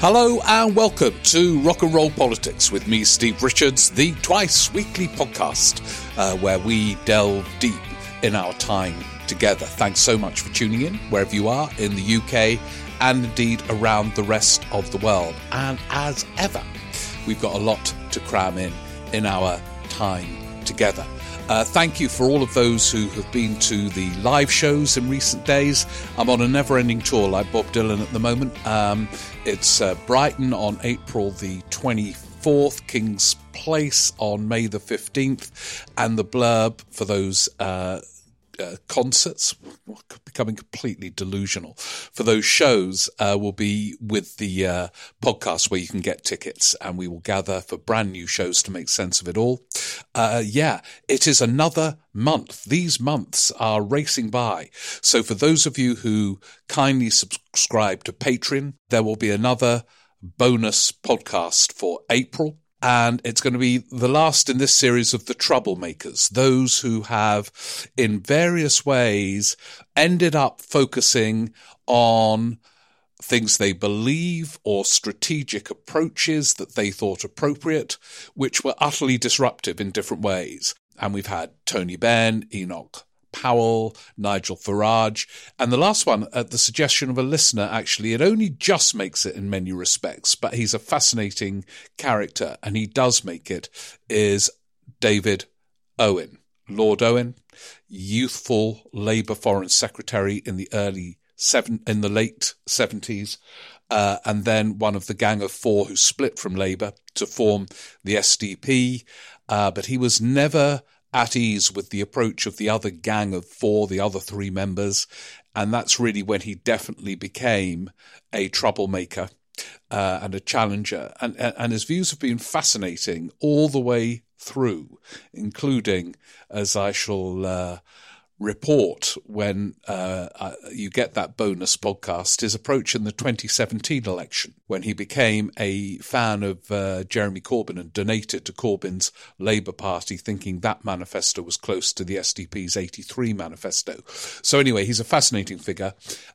Hello and welcome to Rock and Roll Politics with me, Steve Richards, the twice weekly podcast uh, where we delve deep in our time together. Thanks so much for tuning in wherever you are in the UK and indeed around the rest of the world. And as ever, we've got a lot to cram in in our time together. Uh, thank you for all of those who have been to the live shows in recent days. I'm on a never ending tour like Bob Dylan at the moment. Um, it's uh, Brighton on April the 24th, King's Place on May the 15th, and the blurb for those uh, uh, concerts, becoming completely delusional, for those shows uh, will be with the uh, podcast where you can get tickets and we will gather for brand new shows to make sense of it all. Uh, yeah, it is another month. These months are racing by. So for those of you who kindly subscribe to Patreon, there will be another bonus podcast for April and it's going to be the last in this series of the troublemakers, those who have, in various ways, ended up focusing on things they believe or strategic approaches that they thought appropriate, which were utterly disruptive in different ways. And we've had Tony Benn, Enoch Powell, Nigel Farage, and the last one, at the suggestion of a listener, actually, it only just makes it in many respects, but he's a fascinating character, and he does make it, is David Owen. Lord Owen, youthful Labour Foreign Secretary in the early seven, in the late seventies, uh, and then one of the Gang of Four who split from Labour to form the SDP. Uh, but he was never at ease with the approach of the other gang of four, the other three members. And that's really when he definitely became a troublemaker uh, and a challenger. And, and his views have been fascinating all the way through, including, as I shall uh, report when uh, uh, you get that bonus podcast his approach in the 2017 election when he became a fan of uh, Jeremy Corbyn and donated to Corbyn's Labour Party, thinking that manifesto was close to the SDP's 83 manifesto. So, anyway, he's a fascinating figure,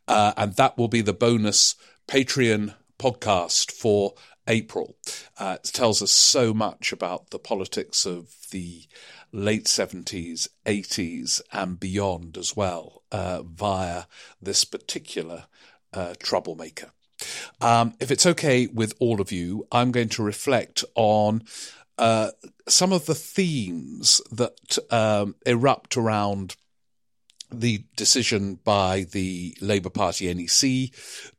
uh, and that will be the bonus Patreon podcast for April. Uh, it tells us so much about the politics of the late 70s, 80s, and beyond as well, uh, via this particular uh, troublemaker. Um, if it's okay with all of you, I'm going to reflect on uh, some of the themes that um, erupt around the decision by the Labour Party NEC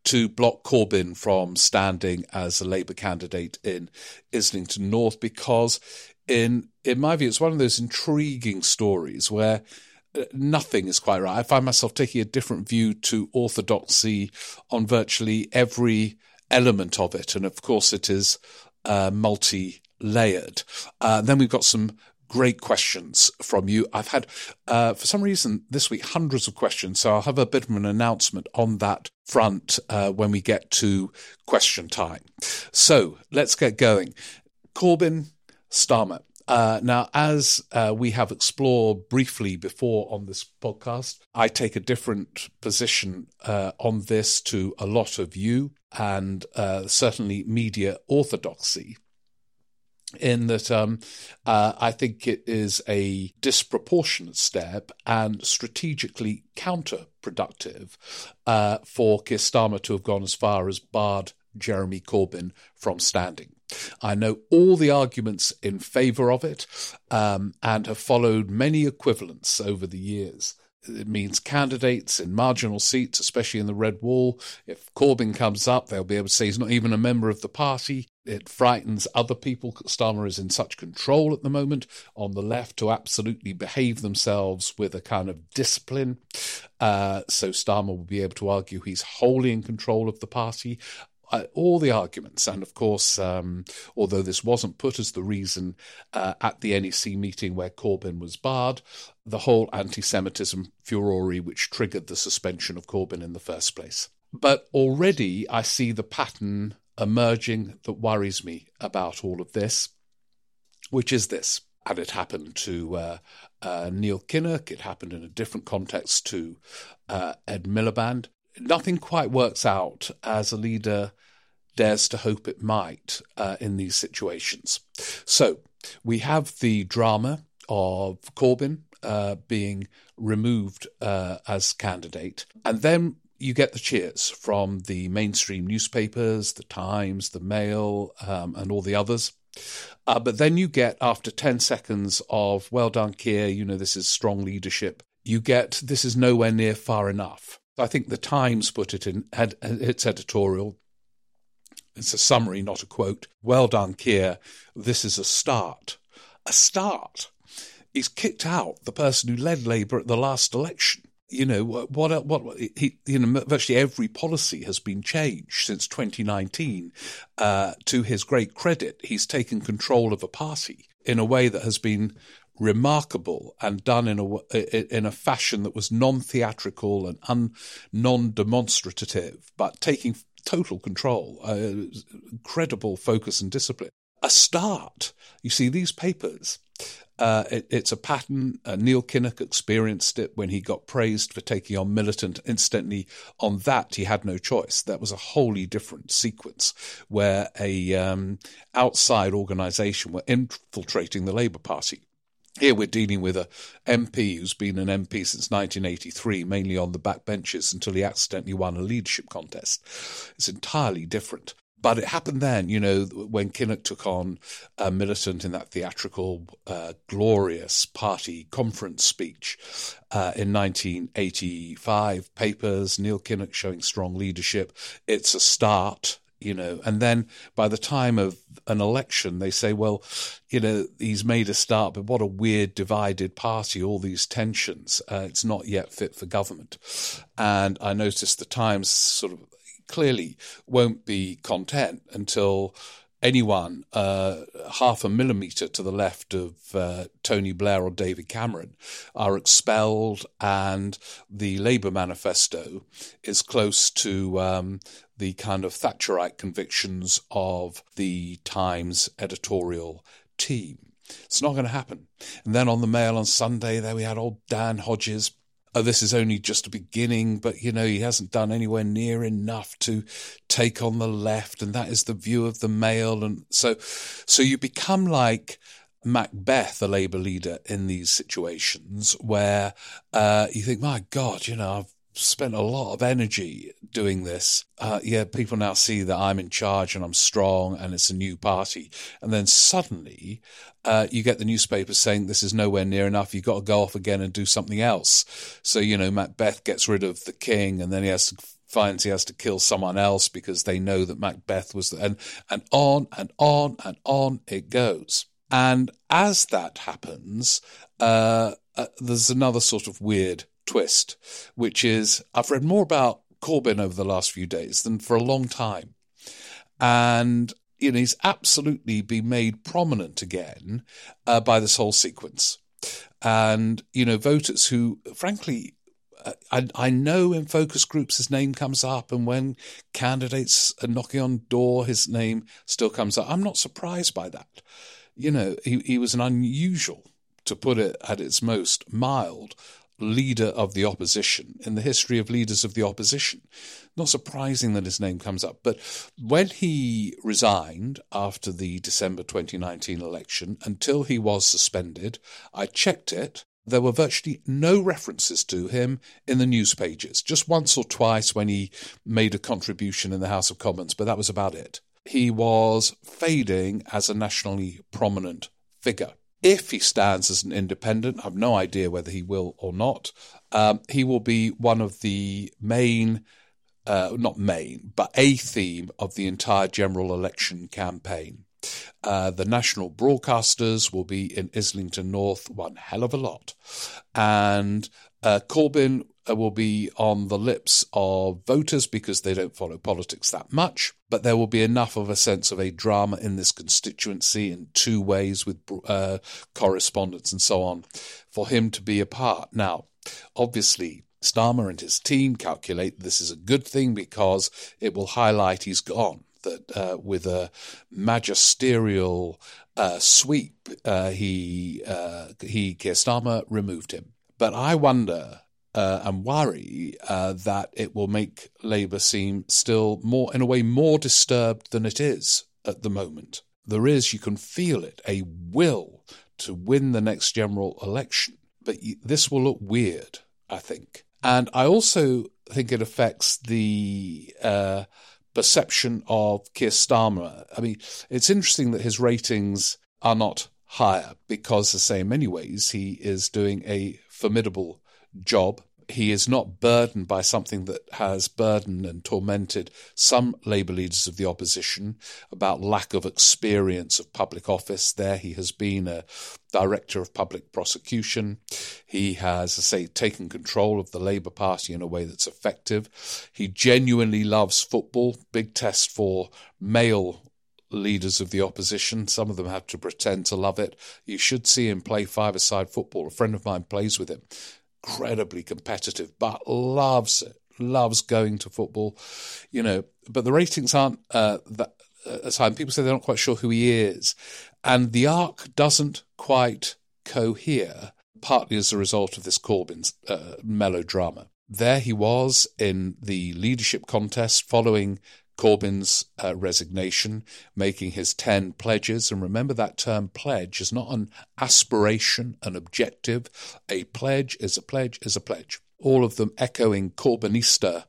to block Corbyn from standing as a Labour candidate in Islington North because in in my view, it's one of those intriguing stories where uh, nothing is quite right. I find myself taking a different view to orthodoxy on virtually every element of it, and of course, it is uh, multi layered. Uh, then we've got some great questions from you. I've had, uh, for some reason, this week hundreds of questions, so I'll have a bit of an announcement on that front uh, when we get to question time. So let's get going. Corbyn Starmer. Uh, now, as uh, we have explored briefly before on this podcast, I take a different position uh, on this to a lot of you and uh, certainly media orthodoxy. In that, um, uh, I think it is a disproportionate step and strategically counterproductive uh, for Keir Starmer to have gone as far as barred Jeremy Corbyn from standing. I know all the arguments in favour of it um, and have followed many equivalents over the years. It means candidates in marginal seats, especially in the Red Wall. If Corbyn comes up, they'll be able to say he's not even a member of the party. It frightens other people. Starmer is in such control at the moment on the left to absolutely behave themselves with a kind of discipline. Uh, so Starmer will be able to argue he's wholly in control of the party all the arguments, and of course, um, although this wasn't put as the reason uh, at the NEC meeting where Corbyn was barred, the whole anti Semitism furore which triggered the suspension of Corbyn in the first place. But already I see the pattern emerging that worries me about all of this, which is this. And it happened to uh, uh, Neil Kinnock, it happened in a different context to uh, Ed Miliband nothing quite works out as a leader dares to hope it might uh, in these situations. So we have the drama of Corbyn uh, being removed uh, as candidate, and then you get the cheers from the mainstream newspapers, the Times, the Mail, um, and all the others. Uh, but then you get, after 10 seconds of, well done, Keir, you know, this is strong leadership, you get, this is nowhere near far enough. I think the Times put it in had, its editorial. It's a summary, not a quote. Well done, Keir. This is a start. A start. He's kicked out the person who led Labour at the last election you know what what what he you know virtually every policy has been changed since 2019 uh, to his great credit he's taken control of a party in a way that has been remarkable and done in a in a fashion that was non-theatrical and un, non-demonstrative but taking total control uh, incredible focus and discipline a start you see these papers uh, it, it's a pattern. Uh, Neil Kinnock experienced it when he got praised for taking on Militant. Instantly, on that, he had no choice. That was a wholly different sequence where a um, outside organisation were infiltrating the Labour Party. Here we're dealing with a MP who's been an MP since 1983, mainly on the backbenches until he accidentally won a leadership contest. It's entirely different. But it happened then, you know, when Kinnock took on a Militant in that theatrical, uh, glorious party conference speech uh, in 1985. Papers, Neil Kinnock showing strong leadership. It's a start, you know. And then by the time of an election, they say, well, you know, he's made a start, but what a weird divided party, all these tensions. Uh, it's not yet fit for government. And I noticed the Times sort of clearly won't be content until anyone uh, half a millimetre to the left of uh, Tony Blair or David Cameron are expelled, and the Labour manifesto is close to um, the kind of Thatcherite convictions of the Times editorial team. It's not going to happen. And then on the Mail on Sunday, there we had old Dan Hodges oh, this is only just a beginning, but you know, he hasn't done anywhere near enough to take on the left, and that is the view of the Mail. And so, so you become like Macbeth, a Labour leader, in these situations where uh, you think, my God, you know, I've spent a lot of energy doing this. Uh, yeah, people now see that I'm in charge and I'm strong and it's a new party. And then suddenly uh, you get the newspapers saying this is nowhere near enough. You've got to go off again and do something else. So, you know, Macbeth gets rid of the king and then he has to finds he has to kill someone else because they know that Macbeth was the, and and on and on and on it goes. And as that happens, uh, uh, there's another sort of weird twist, which is I've read more about Corbyn over the last few days than for a long time. And you know, he's absolutely been made prominent again uh, by this whole sequence. And, you know, voters who, frankly, uh, I, I, know in focus groups his name comes up, and when candidates are knocking on door, his name still comes up. I'm not surprised by that. You know, he, he was an unusual, to put it at its most mild, leader of the opposition in the history of leaders of the opposition. Not surprising that his name comes up, but when he resigned after the December 2019 election, until he was suspended, I checked it. There were virtually no references to him in the news pages, just once or twice when he made a contribution in the House of Commons, but that was about it. He was fading as a nationally prominent figure if he stands as an independent, I have no idea whether he will or not, um, he will be one of the main, uh, not main, but a theme of the entire general election campaign. Uh, the national broadcasters will be in Islington North one hell of a lot. And uh, Corbyn will be on the lips of voters because they don't follow politics that much. But there will be enough of a sense of a drama in this constituency in two ways with uh, correspondence and so on for him to be a part. Now, obviously, Starmer and his team calculate this is a good thing because it will highlight he's gone. That uh, with a magisterial uh, sweep, uh, he uh, he Keir Starmer removed him. But I wonder uh, and worry uh, that it will make Labour seem still more, in a way, more disturbed than it is at the moment. There is, you can feel it, a will to win the next general election. But this will look weird, I think. And I also think it affects the uh, perception of Keir Starmer. I mean, it's interesting that his ratings are not higher because, as say, in many ways, he is doing a formidable job he is not burdened by something that has burdened and tormented some Labour leaders of the opposition about lack of experience of public office. There, he has been a director of public prosecution. He has, I say, taken control of the Labour Party in a way that's effective. He genuinely loves football. Big test for male leaders of the opposition. Some of them have to pretend to love it. You should see him play five-a-side football. A friend of mine plays with him incredibly competitive, but loves it, loves going to football, you know. But the ratings aren't uh, that uh, high. People say they're not quite sure who he is, and the arc doesn't quite cohere, partly as a result of this Corbyn uh, melodrama. There he was in the leadership contest following Corbyn's uh, resignation, making his 10 pledges. And remember that term pledge is not an aspiration, an objective. A pledge is a pledge is a pledge. All of them echoing Corbynista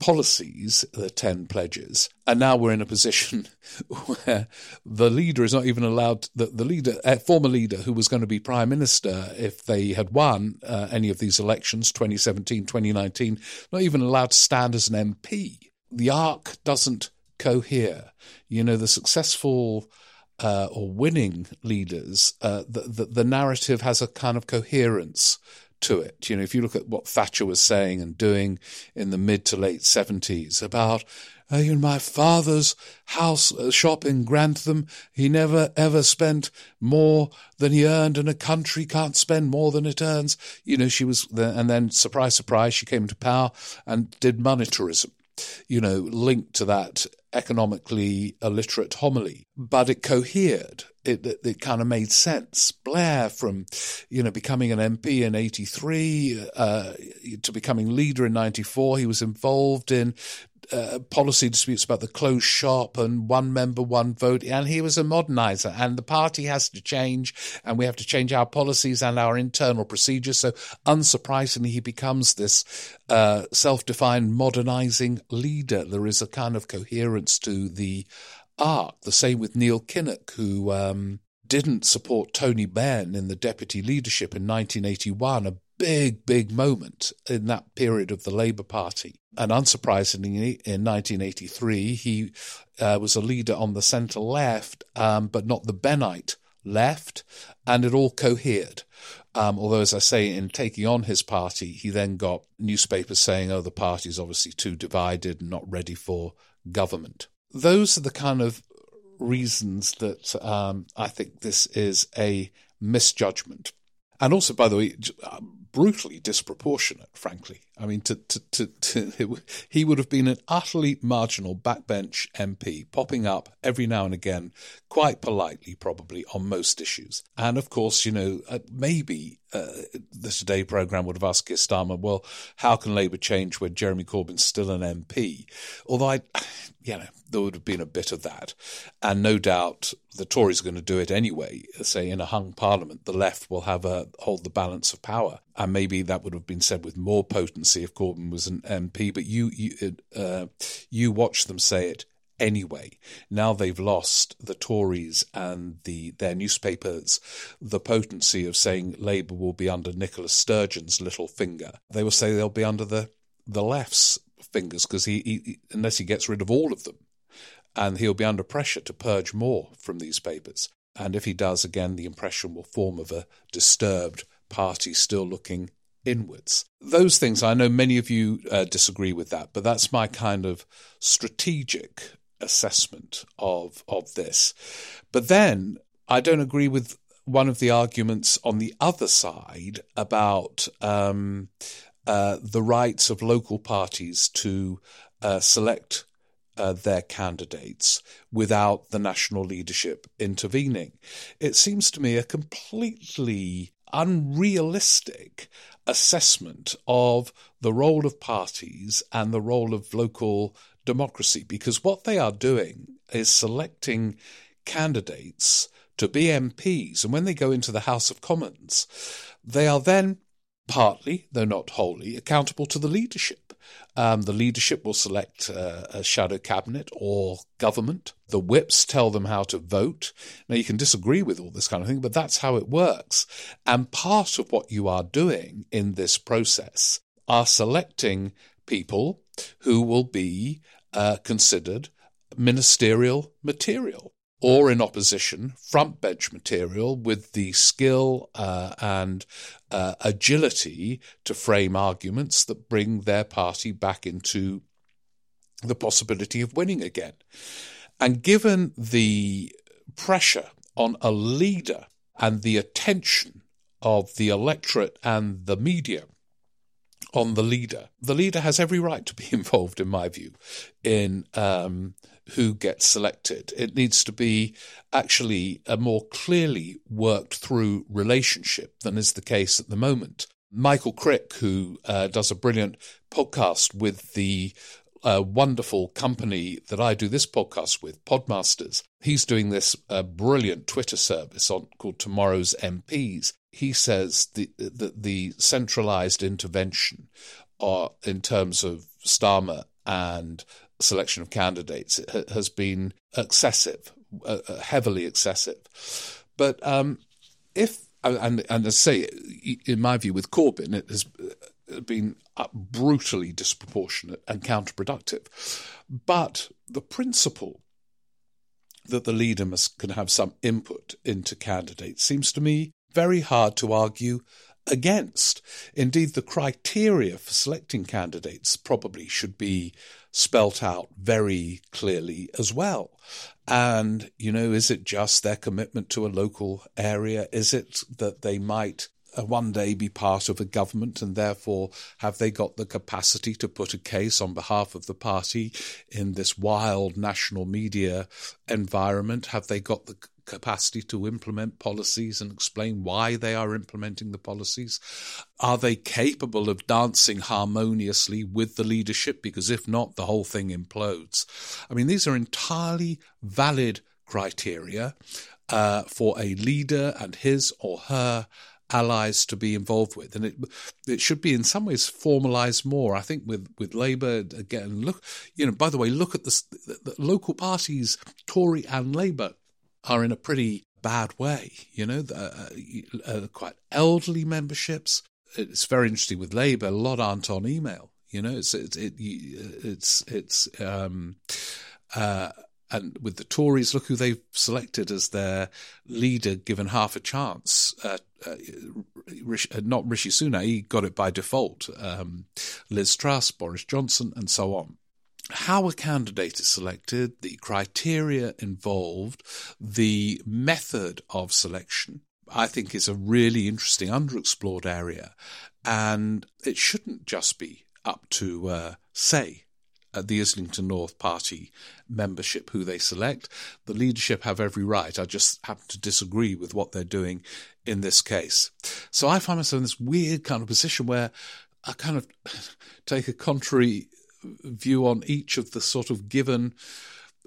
policies, the 10 pledges. And now we're in a position where the leader is not even allowed, the, the leader, a former leader who was going to be prime minister if they had won uh, any of these elections, 2017, 2019, not even allowed to stand as an MP the arc doesn't cohere. You know, the successful uh, or winning leaders, uh, the, the, the narrative has a kind of coherence to it. You know, if you look at what Thatcher was saying and doing in the mid to late seventies about uh, in my father's house uh, shop in Grantham, he never ever spent more than he earned, and a country can't spend more than it earns. You know, she was, and then surprise, surprise, she came to power and did monetarism you know, linked to that economically illiterate homily, but it cohered. It, it, it, kind of made sense. Blair, from you know becoming an MP in '83 uh, to becoming leader in '94, he was involved in uh, policy disputes about the closed shop and one member, one vote. And he was a modernizer. And the party has to change, and we have to change our policies and our internal procedures. So, unsurprisingly, he becomes this uh, self defined modernizing leader. There is a kind of coherence to the arc. The same with Neil Kinnock, who. Um, didn't support Tony Benn in the deputy leadership in 1981, a big, big moment in that period of the Labour Party. And unsurprisingly, in 1983, he uh, was a leader on the centre left, um, but not the Bennite left, and it all cohered. Um, although, as I say, in taking on his party, he then got newspapers saying, oh, the party's obviously too divided and not ready for government. Those are the kind of reasons that um, I think this is a misjudgment. And also, by the way, brutally disproportionate, frankly. I mean, to, to, to, to, he would have been an utterly marginal backbench MP, popping up every now and again, quite politely, probably, on most issues. And of course, you know, uh, maybe uh, the Today programme would have asked Keir Starmer, well, how can Labour change when Jeremy Corbyn's still an MP? Although I, you know, there would have been a bit of that. And no doubt the Tories are going to do it anyway. Say in a hung parliament, the left will have a hold the balance of power. And maybe that would have been said with more potency if Corbyn was an MP. But you, you, uh, you watch them say it anyway. Now they've lost the Tories and the their newspapers the potency of saying Labour will be under Nicola Sturgeon's little finger. They will say they'll be under the the left's fingers because he, he unless he gets rid of all of them and he'll be under pressure to purge more from these papers. And if he does, again, the impression will form of a disturbed party still looking inwards. Those things, I know many of you uh, disagree with that, but that's my kind of strategic assessment of, of this. But then I don't agree with one of the arguments on the other side about um, uh, the rights of local parties to uh, select uh, their candidates without the national leadership intervening. It seems to me a completely unrealistic assessment of the role of parties and the role of local democracy because what they are doing is selecting candidates to be MPs. And when they go into the House of Commons, they are then partly, though not wholly, accountable to the leadership. Um, the leadership will select uh, a shadow cabinet or government. The whips tell them how to vote. Now, you can disagree with all this kind of thing, but that's how it works. And part of what you are doing in this process are selecting people who will be uh, considered ministerial material or in opposition, front bench material with the skill uh, and uh, agility to frame arguments that bring their party back into the possibility of winning again. And given the pressure on a leader and the attention of the electorate and the media on the leader, the leader has every right to be involved, in my view, in um, who gets selected. It needs to be actually a more clearly worked through relationship than is the case at the moment. Michael Crick, who uh, does a brilliant podcast with the uh, wonderful company that I do this podcast with, Podmasters. He's doing this uh, brilliant Twitter service on called Tomorrow's MPs. He says the the, the centralized intervention, uh, in terms of Starmer and selection of candidates has been excessive, uh, uh, heavily excessive. But um, if and and as I say, in my view, with Corbyn, it has uh, been brutally disproportionate and counterproductive. But the principle that the leader must can have some input into candidates seems to me very hard to argue against. Indeed, the criteria for selecting candidates probably should be spelt out very clearly as well. And, you know, is it just their commitment to a local area? Is it that they might uh, one day be part of a government and therefore have they got the capacity to put a case on behalf of the party in this wild national media environment? Have they got the capacity to implement policies and explain why they are implementing the policies? Are they capable of dancing harmoniously with the leadership? Because if not, the whole thing implodes. I mean, these are entirely valid criteria uh, for a leader and his or her allies to be involved with, and it it should be in some ways formalised more. I think with with Labour again, look, you know, by the way, look at the, the local parties, Tory and Labour are in a pretty bad way. You know, uh, uh, quite elderly memberships. It's very interesting with Labour. A lot aren't on email. You know, it's it's it, it's it's um, uh, and with the Tories, look who they've selected as their leader, given half a chance. Uh, uh, uh not Rishi Sunak, he got it by default. Um, Liz Truss, Boris Johnson, and so on how a candidate is selected, the criteria involved, the method of selection, I think is a really interesting underexplored area. And it shouldn't just be up to, uh, say, uh, the Islington North Party membership who they select. The leadership have every right. I just happen to disagree with what they're doing in this case. So I find myself in this weird kind of position where I kind of take a contrary view on each of the sort of given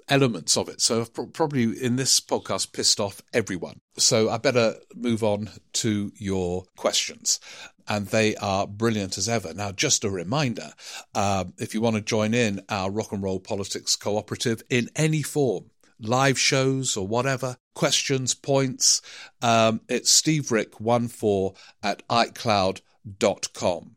elements of it. So I've probably in this podcast pissed off everyone. So I better move on to your questions. And they are brilliant as ever. Now, just a reminder uh, if you want to join in our rock and roll politics cooperative in any form, live shows or whatever, questions, points, um, it's Steve Rick14 at com.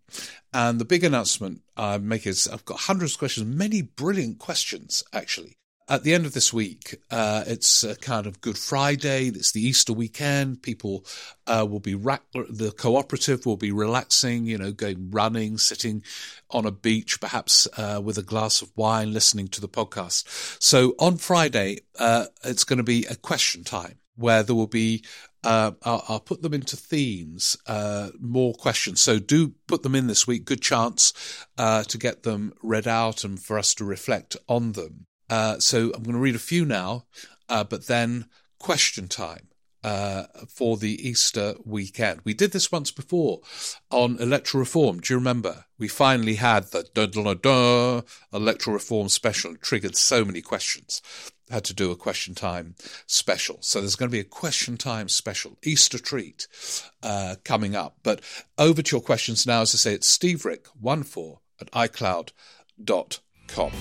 And the big announcement I make is I've got hundreds of questions, many brilliant questions actually. At the end of this week, uh, it's a kind of Good Friday. It's the Easter weekend. People uh, will be ra- the cooperative will be relaxing. You know, going running, sitting on a beach, perhaps uh, with a glass of wine, listening to the podcast. So on Friday, uh, it's going to be a question time where there will be uh, I'll, put them into themes, uh, more questions. So do put them in this week. Good chance uh, to get them read out and for us to reflect on them. Uh, so I'm going to read a few now, uh, but then question time. uh, for the Easter weekend. We did this once before on electoral reform. Do you remember? We finally had the electoral reform special. It triggered so many questions. Had to do a question time special. So there's going to be a question time special, Easter treat, uh, coming up. But over to your questions now. As I say, it's Steve steverick14 at icloud.com.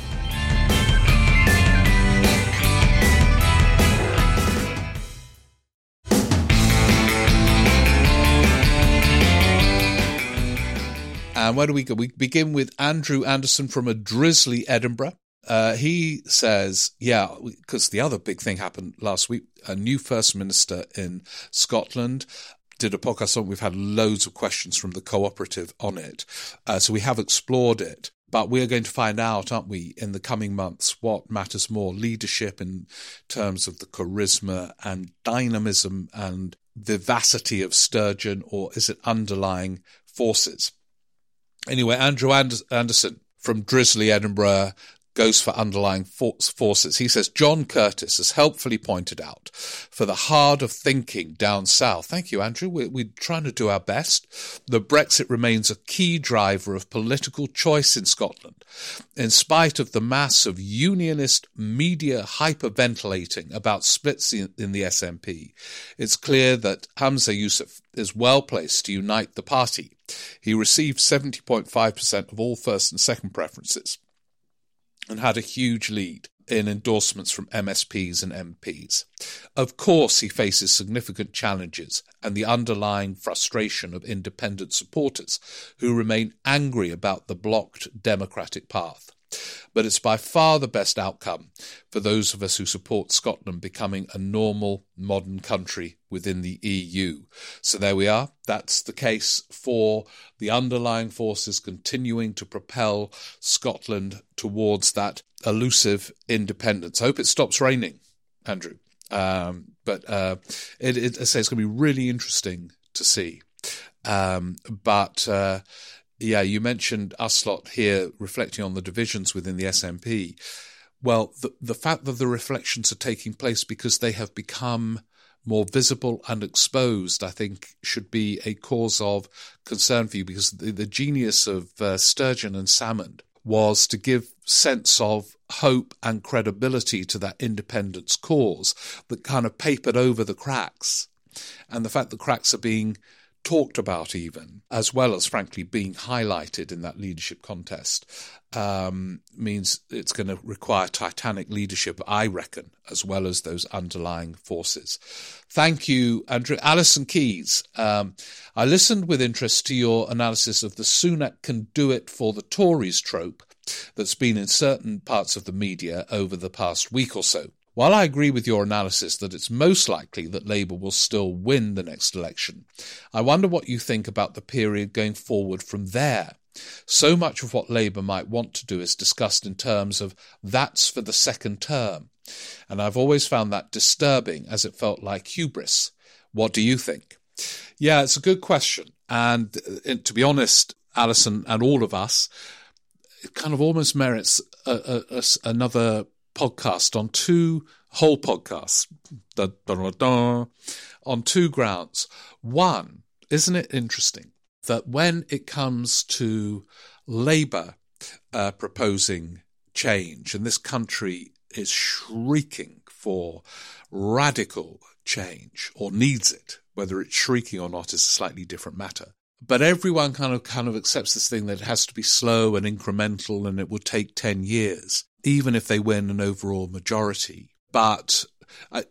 And where do we go? We begin with Andrew Anderson from a drizzly Edinburgh. Uh, he says, yeah, because the other big thing happened last week. A new First Minister in Scotland did a podcast on. We've had loads of questions from the cooperative on it, uh, so we have explored it. But we are going to find out, aren't we, in the coming months, what matters more: leadership in terms of the charisma and dynamism and vivacity of Sturgeon, or is it underlying forces? Anyway, Andrew Anderson from Drizzly Edinburgh goes for underlying forces. He says John Curtice has helpfully pointed out for the hard of thinking down south. Thank you, Andrew. We're, we're, trying to do our best. The Brexit remains a key driver of political choice in Scotland. In spite of the mass of unionist media hyperventilating about splits in, in the SNP, it's clear that Hamza Yousaf is well placed to unite the party. He received 70.5% of all first and second preferences and had a huge lead in endorsements from MSPs and MPs. Of course, he faces significant challenges and the underlying frustration of independent supporters who remain angry about the blocked democratic path but it's by far the best outcome for those of us who support Scotland becoming a normal modern country within the EU. So there we are. That's the case for the underlying forces continuing to propel Scotland towards that elusive independence. I hope it stops raining, Andrew. Um, but uh, it, it, I say it's going to be really interesting to see. Um, but uh, yeah, you mentioned Yousaf here reflecting on the divisions within the SNP. Well, the, the fact that the reflections are taking place because they have become more visible and exposed, I think, should be a cause of concern for you because the, the genius of uh, Sturgeon and Salmond was to give sense of hope and credibility to that independence cause that kind of papered over the cracks. And the fact that cracks are being talked about even, as well as frankly being highlighted in that leadership contest, um, means it's going to require titanic leadership, I reckon, as well as those underlying forces. Thank you, Andrew. Alison Keys, um, I listened with interest to your analysis of the Sunak can do it for the Tories trope that's been in certain parts of the media over the past week or so. While I agree with your analysis that it's most likely that Labour will still win the next election, I wonder what you think about the period going forward from there. So much of what Labour might want to do is discussed in terms of that's for the second term. And I've always found that disturbing as it felt like hubris. What do you think? Yeah, it's a good question. And uh, to be honest, Alison and all of us, it kind of almost merits a, a, a, another podcast on two whole podcasts da, da, da, on two grounds. One, isn't it interesting that when it comes to Labour uh, proposing change, and this country is shrieking for radical change or needs it, whether it's shrieking or not is a slightly different matter. But everyone kind of kind of accepts this thing that it has to be slow and incremental and it will take 10 years even if they win an overall majority. But uh,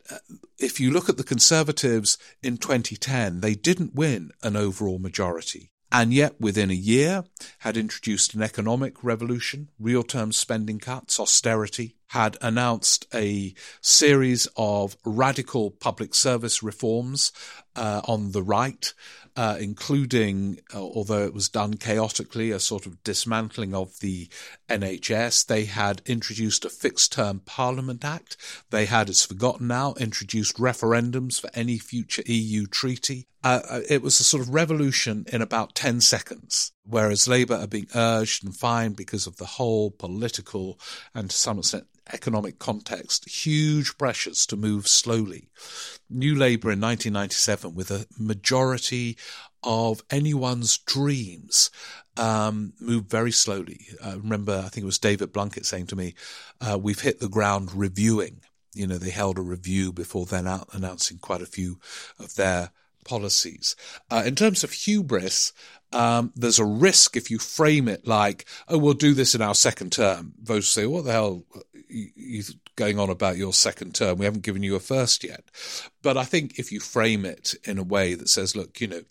if you look at the Conservatives in 2010, they didn't win an overall majority. And yet, within a year, had introduced an economic revolution, real term spending cuts, austerity, had announced a series of radical public service reforms uh, on the right, uh, including, uh, although it was done chaotically, a sort of dismantling of the NHS. They had introduced a fixed term Parliament Act. They had, it's forgotten now, introduced referendums for any future EU treaty. Uh, uh, it was a sort of revolution in about 10 seconds whereas Labour are being urged and fined because of the whole political and to some extent economic context, huge pressures to move slowly. New Labour in 1997, with a majority of anyone's dreams, um, moved very slowly. Uh, remember, I think it was David Blunkett saying to me, uh, "We've hit the ground reviewing." You know, they held a review before then announcing quite a few of their policies. Uh, in terms of hubris, um, there's a risk if you frame it like, oh, we'll do this in our second term. Voters say, what the hell are you going on about your second term? We haven't given you a first yet. But I think if you frame it in a way that says, look, you know,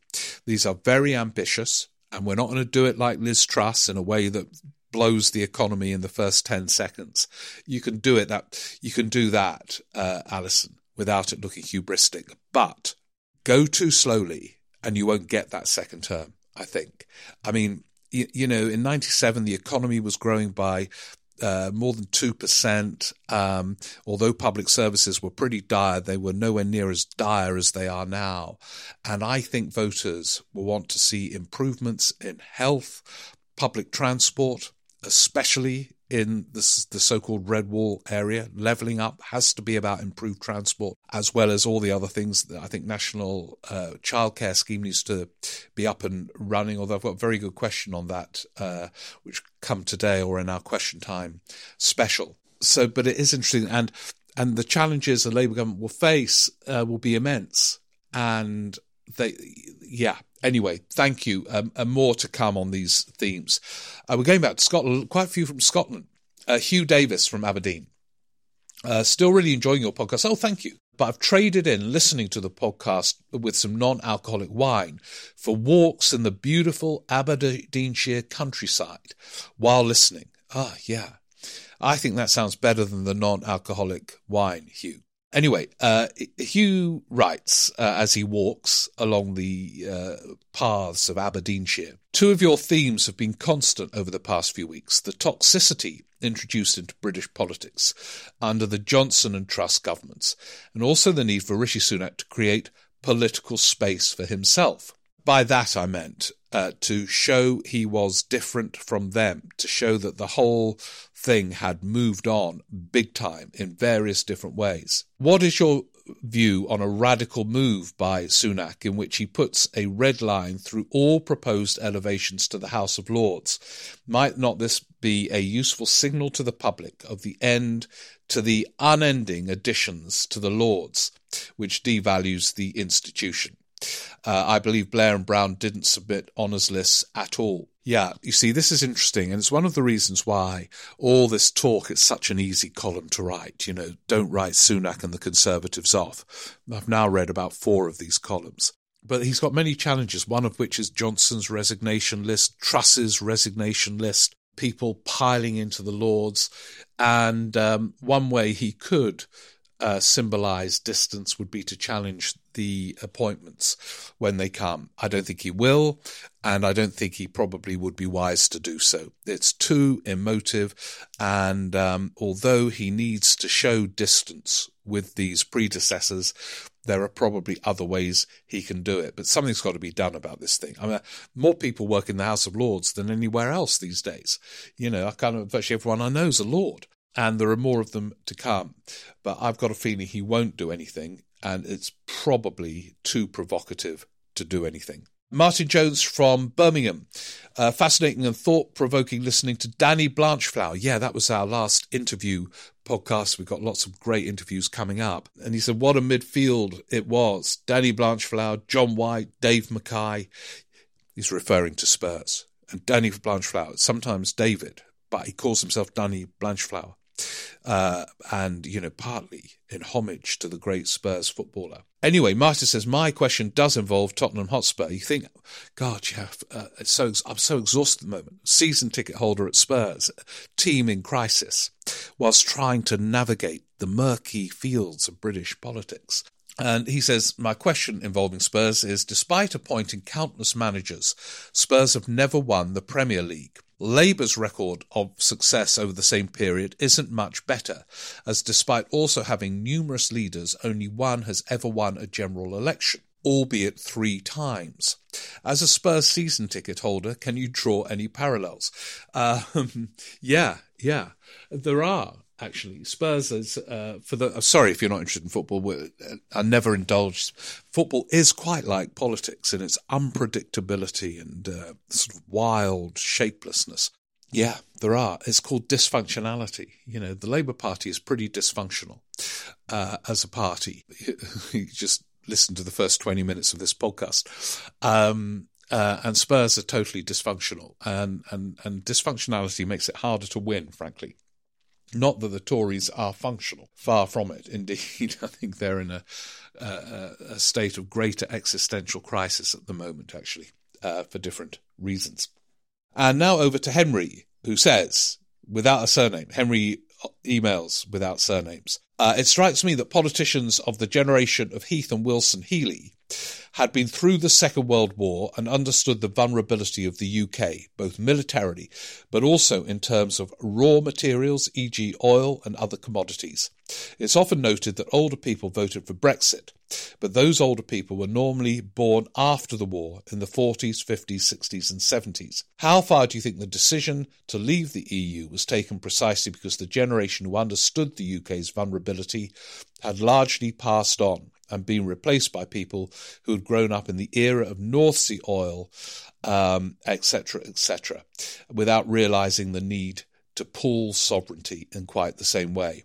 these are very ambitious and we're not going to do it like Liz Truss in a way that blows the economy in the first 10 seconds. You can do it that, you can do that, uh, Alison, without it looking hubristic. But go too slowly and you won't get that second term. I think. I mean, you, you know, in 97, the economy was growing by uh, more than 2%. Um, although public services were pretty dire, they were nowhere near as dire as they are now. And I think voters will want to see improvements in health, public transport, especially in the, the so-called red wall area. Leveling up has to be about improved transport as well as all the other things. That I think national uh, childcare scheme needs to be up and running. Although I've got a very good question on that, uh, which come today or in our question time special. So, but it is interesting, and and the challenges the Labour government will face uh, will be immense, and they, yeah, anyway, thank you. Um, and more to come on these themes. Uh, we're going back to Scotland, quite a few from Scotland. Uh, Hugh Davis from Aberdeen. Uh, still really enjoying your podcast. Oh, thank you. But I've traded in listening to the podcast with some non alcoholic wine for walks in the beautiful Aberdeenshire countryside while listening. Ah, yeah. I think that sounds better than the non alcoholic wine, Hugh. Anyway, uh, Hugh writes uh, as he walks along the uh, paths of Aberdeenshire. Two of your themes have been constant over the past few weeks the toxicity introduced into British politics under the Johnson and Truss governments, and also the need for Rishi Sunak to create political space for himself. By that I meant uh, to show he was different from them, to show that the whole thing had moved on big time in various different ways. What is your view on a radical move by Sunak in which he puts a red line through all proposed elevations to the House of Lords? Might not this be a useful signal to the public of the end to the unending additions to the Lords, which devalues the institution? Uh, I believe Blair and Brown didn't submit honours lists at all. Yeah, you see, this is interesting, and it's one of the reasons why all this talk is such an easy column to write. You know, don't write Sunak and the Conservatives off. I've now read about four of these columns. But he's got many challenges, one of which is Johnson's resignation list, Truss's resignation list, people piling into the Lords. And um, one way he could uh, distance would be to challenge the appointments when they come. I don't think he will, and I don't think he probably would be wise to do so. It's too emotive, and um, although he needs to show distance with these predecessors, there are probably other ways he can do it. But something's got to be done about this thing. I mean, more people work in the House of Lords than anywhere else these days. You know, I kind of virtually everyone I know is a Lord and there are more of them to come. But I've got a feeling he won't do anything, and it's probably too provocative to do anything. Martin Jones from Birmingham. Uh, fascinating and thought provoking listening to Danny Blanchflower. Yeah, that was our last interview podcast. We've got lots of great interviews coming up. And he said, What a midfield it was. Danny Blanchflower, John White, Dave Mackay. He's referring to Spurs. And Danny Blanchflower, sometimes David, but he calls himself Danny Blanchflower uh, and, you know, partly in homage to the great Spurs footballer. Anyway, Martin says, My question does involve Tottenham Hotspur. You think, God, yeah, uh, so, I'm so exhausted at the moment. Season ticket holder at Spurs, team in crisis, whilst trying to navigate the murky fields of British politics. And he says, My question involving Spurs is despite appointing countless managers, Spurs have never won the Premier League. Labour's record of success over the same period isn't much better, as despite also having numerous leaders, only one has ever won a general election. albeit three times. As a Spurs season ticket holder, can you draw any parallels? Um, yeah, yeah, there are actually. Spurs is uh, for the. Uh, sorry if you're not interested in football. Uh, I never indulged. Football is quite like politics in its unpredictability and uh, sort of wild shapelessness. Yeah, there are. It's called dysfunctionality. You know, the Labour Party is pretty dysfunctional uh, as a party. just listen to the first 20 minutes of this podcast. Um, uh, and Spurs are totally dysfunctional, and, and, and dysfunctionality makes it harder to win, frankly. Not that the Tories are functional, far from it. Indeed, I think they're in a, a, a state of greater existential crisis at the moment, actually, uh, for different reasons. And now over to Henry, who says, without a surname, Henry emails without surnames. Uh, it strikes me that politicians of the generation of Heath and Wilson Healey had been through the Second World War and understood the vulnerability of the UK, both militarily, but also in terms of raw materials, e.g., oil and other commodities. It's often noted that older people voted for Brexit, but those older people were normally born after the war in the 40s, 50s, 60s, and 70s. How far do you think the decision to leave the EU was taken precisely because the generation who understood the UK's vulnerability had largely passed on and being replaced by people who had grown up in the era of North Sea oil, etc., um, etc., et without realizing the need to pool sovereignty in quite the same way.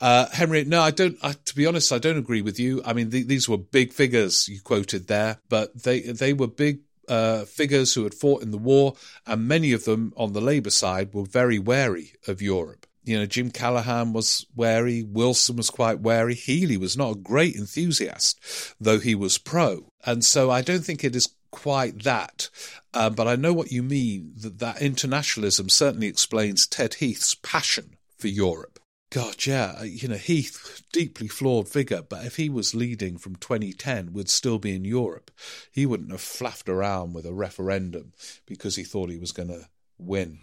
Uh, Henry, no, I don't. I, to be honest, I don't agree with you. I mean, th- these were big figures you quoted there, but they they were big uh, figures who had fought in the war, and many of them on the Labour side were very wary of Europe you know, Jim Callaghan was wary, Wilson was quite wary, Healey was not a great enthusiast, though he was pro. And so I don't think it is quite that. Um, but I know what you mean, that that internationalism certainly explains Ted Heath's passion for Europe. God, yeah, uh, you know, Heath, deeply flawed figure, but if he was leading from 2010, would still be in Europe. He wouldn't have flapped around with a referendum because he thought he was going to win.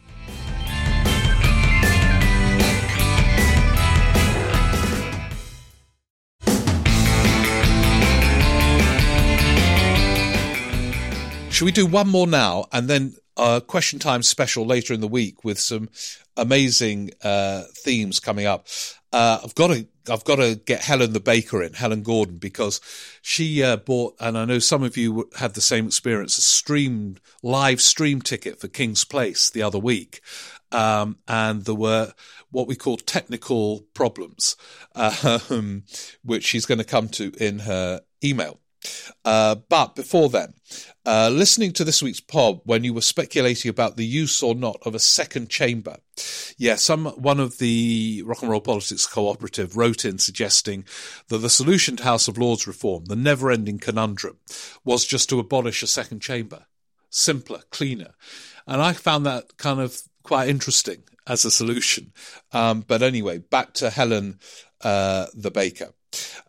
Should we do one more now and then a question time special later in the week with some amazing uh, themes coming up? Uh, I've got to I've got to get Helen the baker in Helen Gordon because she uh, bought and I know some of you had the same experience a streamed live stream ticket for King's Place the other week. Um, and there were what we call technical problems, um, which she's going to come to in her email. Uh, but before then, uh, listening to this week's pod when you were speculating about the use or not of a second chamber, yeah, some one of the Rock and Roll Politics Cooperative wrote in suggesting that the solution to House of Lords reform, the never-ending conundrum, was just to abolish a second chamber, simpler, cleaner, and I found that kind of quite interesting as a solution. Um, but anyway, back to Helen uh, the baker,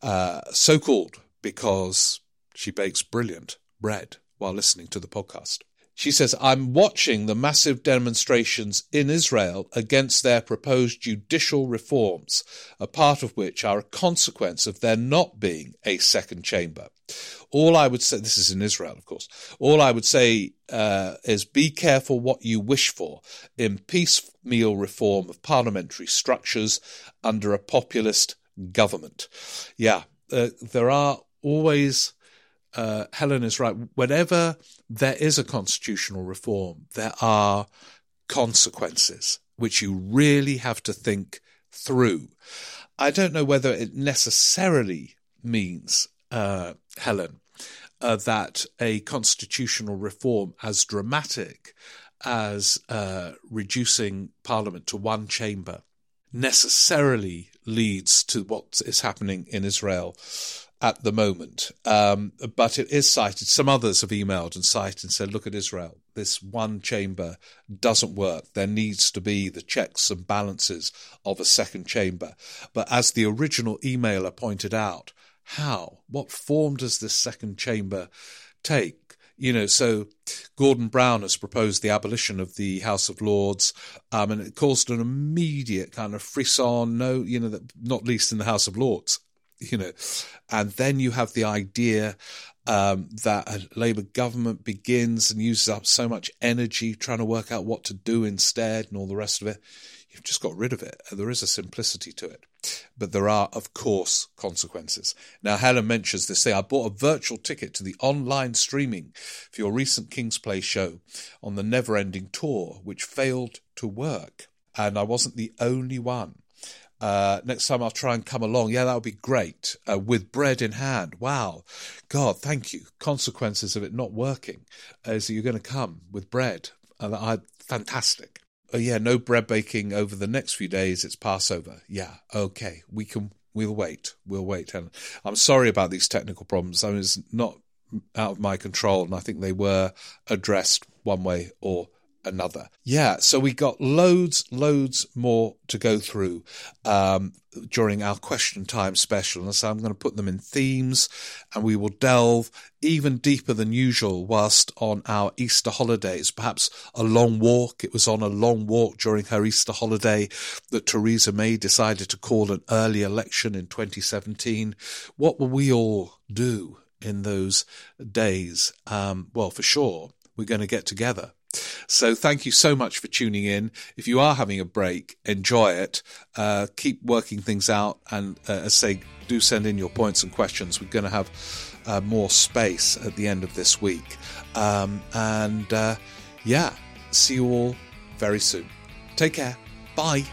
uh, so called because she bakes brilliant bread while listening to the podcast. She says, I'm watching the massive demonstrations in Israel against their proposed judicial reforms, a part of which are a consequence of there not being a second chamber. All I would say, this is in Israel, of course, all I would say uh, is be careful what you wish for in piecemeal reform of parliamentary structures under a populist government. Yeah, uh, there are always uh, Helen is right. Whenever there is a constitutional reform, there are consequences which you really have to think through. I don't know whether it necessarily means, uh, Helen, uh, that a constitutional reform as dramatic as uh, reducing Parliament to one chamber necessarily leads to what is happening in Israel at the moment. Um, but it is cited. Some others have emailed and cited and said, look at Israel. This one chamber doesn't work. There needs to be the checks and balances of a second chamber. But as the original emailer pointed out, how? What form does this second chamber take? You know, so Gordon Brown has proposed the abolition of the House of Lords, um, and it caused an immediate kind of frisson. No, you know, not least in the House of Lords, you know, and then you have the idea um, that a Labour government begins and uses up so much energy trying to work out what to do instead and all the rest of it. You've just got rid of it. There is a simplicity to it. But there are, of course, consequences. Now, Helen mentions this thing. I bought a virtual ticket to the online streaming for your recent King's Place show on the never ending tour, which failed to work. And I wasn't the only one. Uh, next time I'll try and come along. Yeah, that would be great. Uh, with bread in hand. Wow. God, thank you. Consequences of it not working is you're going to come with bread. And I, fantastic. Oh, yeah, no bread baking over the next few days. It's Passover. Yeah, okay. We can, we'll wait. We'll wait. And I'm sorry about these technical problems. I mean, it's not out of my control. And I think they were addressed one way or another. Yeah, so we got loads, loads more to go through um, during our question time special. And so I'm going to put them in themes and we will delve even deeper than usual whilst on our Easter holidays. Perhaps a long walk. It was on a long walk during her Easter holiday that Theresa May decided to call an early election in 2017. What will we all do? In those days, um, well, for sure, we're going to get together so thank you so much for tuning in. If you are having a break, enjoy it. Uh, keep working things out, and uh, say, do send in your points and questions. We're going to have uh, more space at the end of this week, um, and uh, yeah, see you all very soon. Take care. Bye.